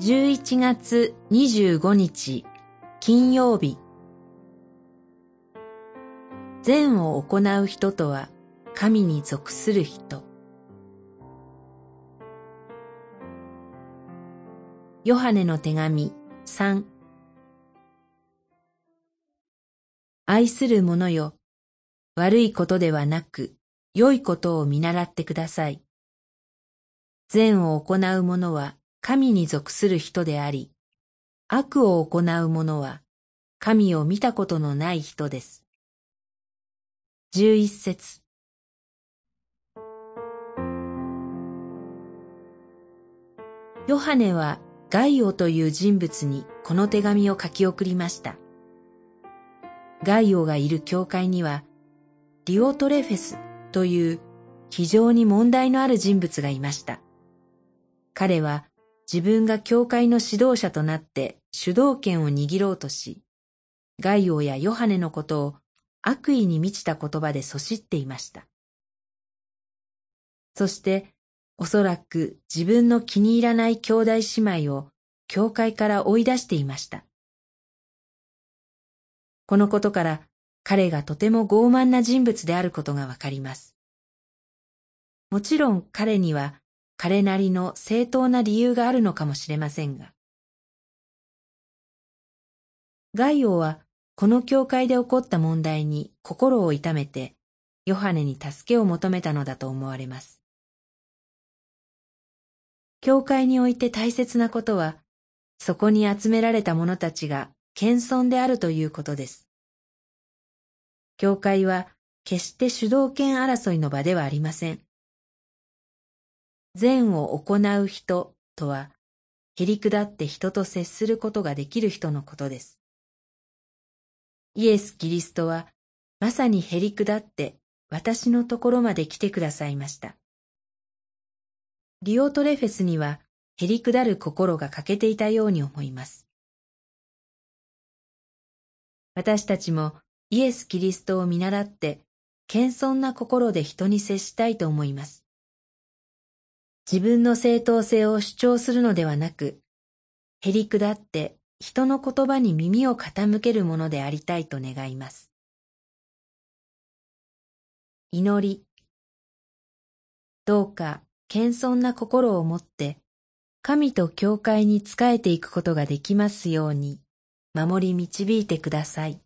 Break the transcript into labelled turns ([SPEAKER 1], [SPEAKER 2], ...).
[SPEAKER 1] 11月25日金曜日。善を行う人とは神に属する人。ヨハネの手紙3愛する者よ悪いことではなく良いことを見習ってください。善を行う者は神に属する人であり、悪を行う者は神を見たことのない人です。十一節ヨハネはガイオという人物にこの手紙を書き送りました。ガイオがいる教会には、リオトレフェスという非常に問題のある人物がいました。彼は自分が教会の指導者となって主導権を握ろうとし、ガイオやヨハネのことを悪意に満ちた言葉でそしっていました。そして、おそらく自分の気に入らない兄弟姉妹を教会から追い出していました。このことから彼がとても傲慢な人物であることがわかります。もちろん彼には彼なりの正当な理由があるのかもしれませんが。ガイオはこの教会で起こった問題に心を痛めて、ヨハネに助けを求めたのだと思われます。教会において大切なことは、そこに集められた者たちが謙遜であるということです。教会は決して主導権争いの場ではありません。善を行う人とは、へりくだって人と接することができる人のことです。イエス・キリストは、まさにへりくだって私のところまで来てくださいました。リオトレフェスには、へりくだる心が欠けていたように思います。私たちもイエス・キリストを見習って、謙遜な心で人に接したいと思います。自分の正当性を主張するのではなく、へりくだって人の言葉に耳を傾けるものでありたいと願います。祈り。どうか謙遜な心を持って、神と教会に仕えていくことができますように、守り導いてください。